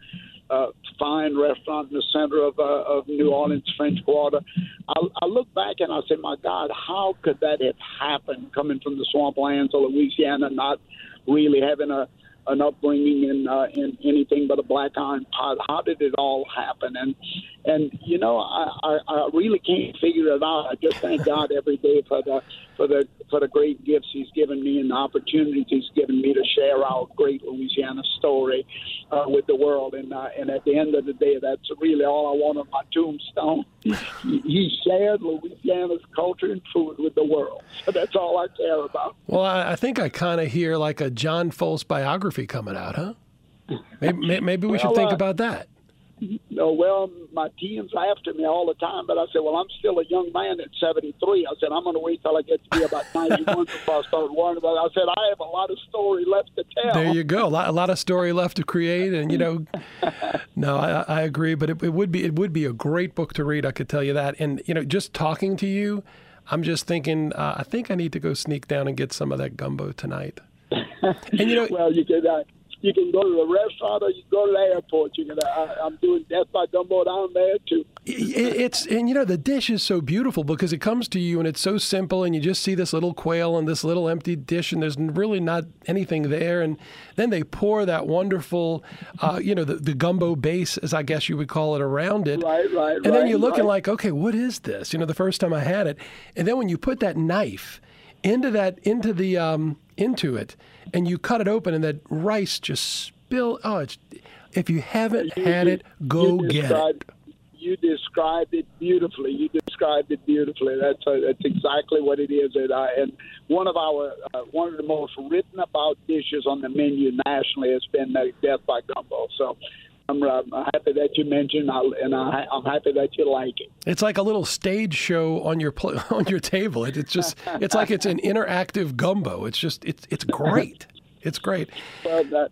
Speaker 3: uh, fine restaurant in the center of, uh, of New Orleans, French Quarter. I, I look back and I say, my God, how could that have happened coming from the swamplands of Louisiana, not really having a, an upbringing in uh, in anything but a black iron pot. How did it all happen? And and you know, I, I, I really can't figure it out. I just thank God every day for the for the for the great gifts He's given me and the opportunities He's given me to share our great Louisiana story uh, with the world. And uh, and at the end of the day, that's really all I want on my tombstone. he shared Louisiana's culture and food with the world. So that's all I care about.
Speaker 2: Well, I, I think I kind of hear like a John Folse biography coming out, huh? Maybe, maybe we well, should think uh, about that.
Speaker 3: No, well, my teens after me all the time, but I said, well, I'm still a young man at 73. I said, I'm going to wait till I get to be about 91 before I start worrying about it. I said, I have a lot of story left to tell.
Speaker 2: There you go, a lot, a lot of story left to create, and you know, no, I, I agree, but it, it would be it would be a great book to read. I could tell you that, and you know, just talking to you, I'm just thinking, uh, I think I need to go sneak down and get some of that gumbo tonight.
Speaker 3: And you know, well, you can. Uh, you can go to the restaurant or you can go to the airport. You can. Uh, I'm doing Death by Gumbo down there too.
Speaker 2: It's and you know the dish is so beautiful because it comes to you and it's so simple and you just see this little quail and this little empty dish and there's really not anything there and then they pour that wonderful, uh, you know, the, the gumbo base as I guess you would call it around it.
Speaker 3: Right, right,
Speaker 2: And then you're looking
Speaker 3: right.
Speaker 2: like, okay, what is this? You know, the first time I had it, and then when you put that knife into that into the um, into it and you cut it open and that rice just spill. Oh, it's if you haven't you, had it, go get it.
Speaker 3: You described it beautifully. You described it beautifully. That's uh, that's exactly what it is. And, uh, and one of our uh, one of the most written about dishes on the menu nationally has been uh, Death by Gumbo. So I'm, uh, happy that you mentioned, and I, am happy that you like it.
Speaker 2: It's like a little stage show on your pl- on your table. It, it's just it's like it's an interactive gumbo. It's just it's it's great. It's great.
Speaker 3: Well, that,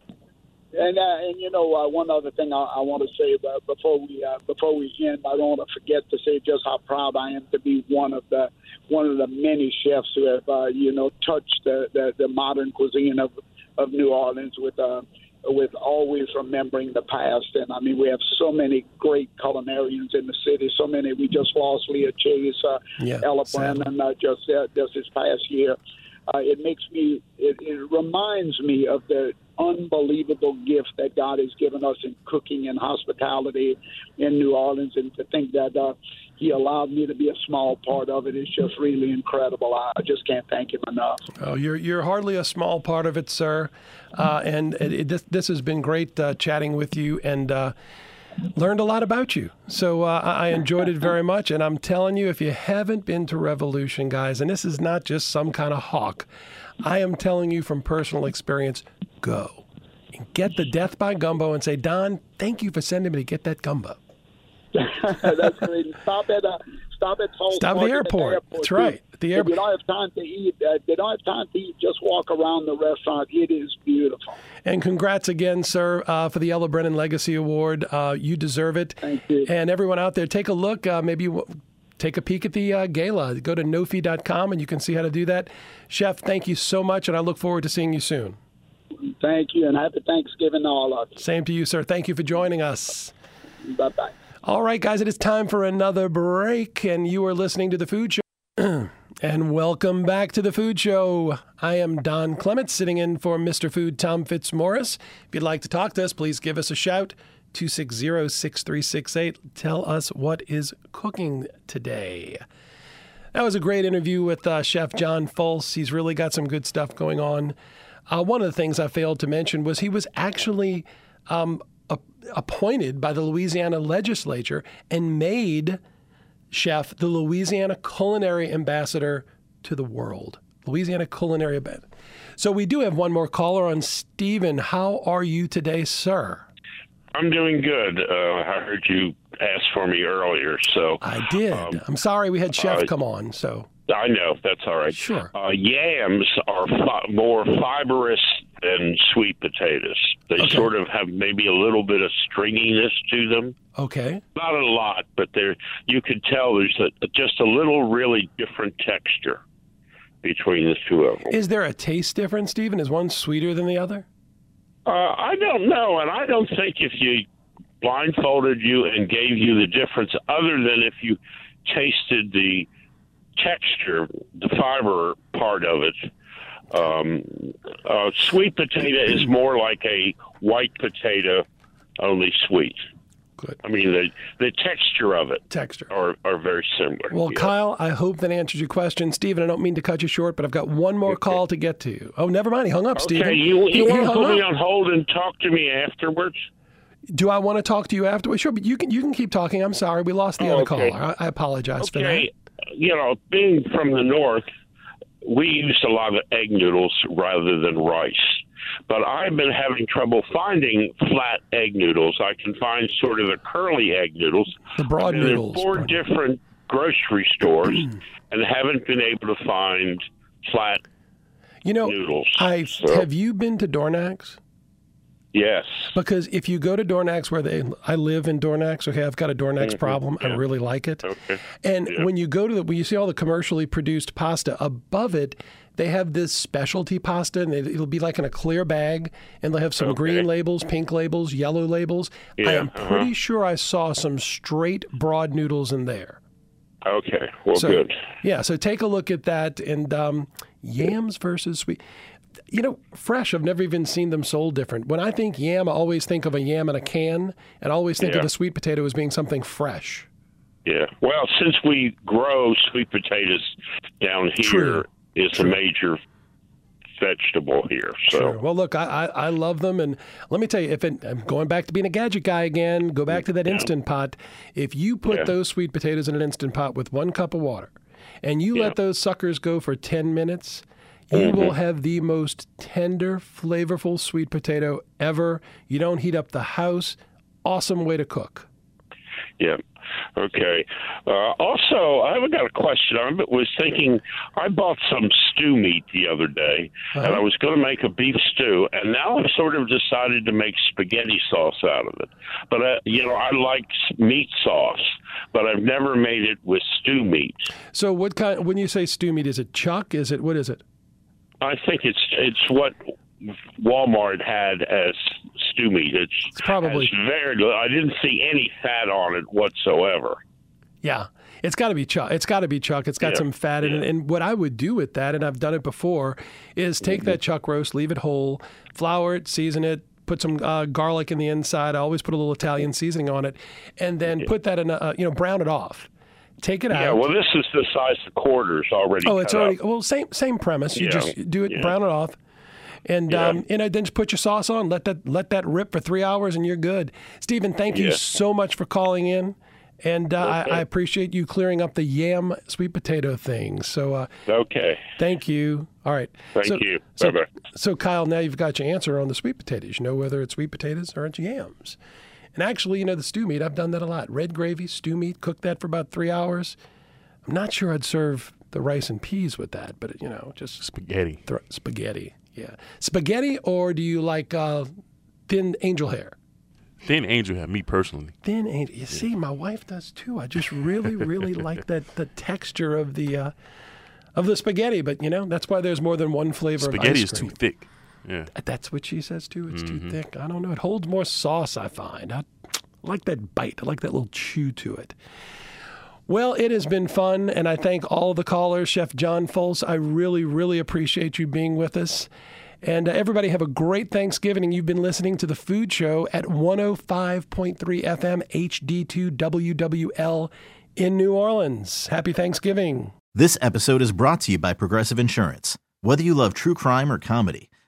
Speaker 3: and uh, and you know uh, one other thing I, I want to say uh, before we uh, before we end, I don't want to forget to say just how proud I am to be one of the one of the many chefs who have uh, you know touched the, the the modern cuisine of of New Orleans with. Uh, with always remembering the past. And I mean, we have so many great culinarians in the city. So many. We just lost Leah Chase, uh, yeah, Ella Brennan, uh, just uh, just this past year. Uh, it makes me. It, it reminds me of the unbelievable gift that God has given us in cooking and hospitality in New Orleans, and to think that uh, He allowed me to be a small part of it. it is just really incredible. I just can't thank Him enough.
Speaker 2: Oh, you're you're hardly a small part of it, sir. Uh, and it, it, this this has been great uh, chatting with you and. Uh, learned a lot about you. So uh, I enjoyed it very much. And I'm telling you, if you haven't been to Revolution, guys, and this is not just some kind of hawk, I am telling you from personal experience, go and get the Death by Gumbo and say, Don, thank you for sending me to get that gumbo.
Speaker 3: That's great. Stop at uh, stop at
Speaker 2: stop the airport. airport. That's right. The
Speaker 3: airport. If you don't have time to eat, uh, they don't have time to eat. Just walk around the restaurant. It is beautiful.
Speaker 2: And congrats again, sir, uh, for the Ella Brennan Legacy Award. Uh, you deserve it.
Speaker 3: Thank you.
Speaker 2: And everyone out there, take a look. Uh, maybe take a peek at the uh, gala. Go to nowfe.com and you can see how to do that. Chef, thank you so much, and I look forward to seeing you soon.
Speaker 3: Thank you, and happy Thanksgiving to all of you.
Speaker 2: Same to you, sir. Thank you for joining us.
Speaker 3: Bye bye.
Speaker 2: All right, guys, it is time for another break, and you are listening to The Food Show. and welcome back to The Food Show. I am Don Clements, sitting in for Mr. Food Tom Fitzmorris. If you'd like to talk to us, please give us a shout. 260 6368. Tell us what is cooking today. That was a great interview with uh, Chef John Folse. He's really got some good stuff going on. Uh, one of the things I failed to mention was he was actually um, appointed by the Louisiana legislature and made Chef the Louisiana Culinary Ambassador to the world. Louisiana Culinary Ambassador. So we do have one more caller on Stephen. How are you today, sir?
Speaker 6: I'm doing good. Uh, I heard you ask for me earlier, so
Speaker 2: I did. Um, I'm sorry we had Chef uh, come on. So
Speaker 6: I know that's all right.
Speaker 2: Sure.
Speaker 6: Uh, yams are fi- more fibrous than sweet potatoes. They okay. sort of have maybe a little bit of stringiness to them.
Speaker 2: Okay.
Speaker 6: Not a lot, but there you could tell there's a, just a little really different texture between the two of them.
Speaker 2: Is there a taste difference, Stephen? Is one sweeter than the other?
Speaker 6: Uh, I don't know, and I don't think if you blindfolded you and gave you the difference, other than if you tasted the texture, the fiber part of it, Um, uh, sweet potato is more like a white potato, only sweet.
Speaker 2: Good.
Speaker 6: I mean, the the texture of it
Speaker 2: Texture.
Speaker 6: are, are very similar.
Speaker 2: Well,
Speaker 6: Yeah.
Speaker 2: Kyle, I hope that answers your question. Stephen, I don't mean to cut you short, but I've got one more call to get to. you. Oh, never mind. He hung up, Stephen.
Speaker 6: Okay, you, you want to put me on hold and talk to me afterwards?
Speaker 2: Do I want to talk to you afterwards? Sure, but you can you can keep talking. I'm sorry, we lost the
Speaker 6: Oh,
Speaker 2: other
Speaker 6: okay.
Speaker 2: caller. I, I apologize for that.
Speaker 6: You know, being from the north, we used a lot of egg noodles rather than rice. But I've been having trouble finding flat egg noodles. I can find sort of the curly egg noodles.
Speaker 2: The broad
Speaker 6: I've been in four different grocery stores and haven't been able to find flat
Speaker 2: You know,
Speaker 6: noodles.
Speaker 2: I
Speaker 6: So-
Speaker 2: have you been to Dorignac's?
Speaker 6: Yes.
Speaker 2: Because if you go to Dorignac's, where they, I live in Dorignac's, okay, I've got a Dorignac's problem. I really like it.
Speaker 6: Mm-hmm. Okay.
Speaker 2: And
Speaker 6: Yeah.
Speaker 2: when you go to the, when you see all the commercially produced pasta, above it, they have this specialty pasta, and it, it'll be like in a clear bag, and they'll have some green labels, pink labels, yellow labels. Yeah. I
Speaker 6: Yeah,
Speaker 2: am
Speaker 6: uh-huh.
Speaker 2: pretty sure I saw some straight broad noodles in there.
Speaker 6: Okay. Well,
Speaker 2: So,
Speaker 6: good.
Speaker 2: Yeah, so take a look at that. And um, yams versus sweet. You know, fresh, I've never even seen them sold different. When I think yam, I always think of a yam in a can, and I always think of
Speaker 6: Yeah.
Speaker 2: a sweet potato as being something fresh.
Speaker 6: Yeah. Well, since we grow sweet potatoes down here,
Speaker 2: True.
Speaker 6: a major vegetable here. So
Speaker 2: Sure. Well, look, I, I, I love them, and let me tell you, if it, I'm going back to being a gadget guy again, go back to that instant pot. If you put
Speaker 6: Yeah.
Speaker 2: those sweet potatoes in an instant pot with one cup of water, and you let those suckers go for ten minutes, you
Speaker 6: Mm-hmm.
Speaker 2: will have the most tender, flavorful sweet potato ever. You don't heat up the house. Awesome way to cook.
Speaker 6: yeah. Okay. Uh, also, I've got a question. I was thinking, I bought some stew meat the other day, and
Speaker 2: Uh-huh.
Speaker 6: I was going to make a beef stew, and now I've sort of decided to make spaghetti sauce out of it. But uh, you know, I like meat sauce, but I've never made it with stew meat.
Speaker 2: So, what kind? When you say stew meat, is it chuck? Is it what is it?
Speaker 6: I think it's it's what Walmart had as stew meat. It's,
Speaker 2: It's probably-
Speaker 6: very. good. I didn't see any fat on it whatsoever.
Speaker 2: Yeah. It's got to be chuck. It's got to be chuck. It's got
Speaker 6: Yeah,
Speaker 2: some fat in it. And what I would do with that, and I've done it before, is take
Speaker 6: Mm-hmm.
Speaker 2: that chuck roast, leave it whole, flour it, season it, put some uh, garlic in the inside. I always put a little Italian seasoning on it, and then put that in, a, uh, you know, brown it off. Take it out.
Speaker 6: Yeah, well, this is the size of quarters already.
Speaker 2: oh, it's already
Speaker 6: up.
Speaker 2: well, same same premise. You
Speaker 6: Yeah,
Speaker 2: just do it,
Speaker 6: yeah.
Speaker 2: brown it off. And
Speaker 6: Yeah.
Speaker 2: um, you know, then just put your sauce on. Let that let that rip for three hours, and you're good. Stephen, thank you so much for calling in, and uh, I, I appreciate you clearing up the yam sweet potato thing. So uh,
Speaker 6: Okay.
Speaker 2: thank you. All right.
Speaker 6: Thank
Speaker 2: so,
Speaker 6: you.
Speaker 2: So,
Speaker 6: Bye-bye.
Speaker 2: so Kyle, now you've got your answer on the sweet potatoes. You know whether it's sweet potatoes or it's yams. And actually, you know the stew meat. I've done that a lot. Red gravy, stew meat, cook that for about three hours. I'm not sure I'd serve the rice and peas with that, but you know, just
Speaker 7: Spaghetti.
Speaker 2: Thro- spaghetti. Yeah. Spaghetti, or do you like uh, thin angel hair?
Speaker 7: Thin angel hair, me personally.
Speaker 2: Thin angel. You see, my wife does too. I just really, really like that the texture of the uh, of the spaghetti. But you know, that's why there's more than one flavor. Of
Speaker 7: spaghetti
Speaker 2: is
Speaker 7: too thick. Yeah.
Speaker 2: That's what she says too. It's too thick. I don't know. It holds more sauce. I find. I like that bite. I like that little chew to it. Well, it has been fun, and I thank all the callers. Chef John Folse, I really, really appreciate you being with us. And uh, everybody have a great Thanksgiving. And you've been listening to The Food Show at 105.3 FM HD2 WWL in New Orleans. Happy Thanksgiving.
Speaker 8: This episode is brought to you by Progressive Insurance. Whether you love true crime or comedy,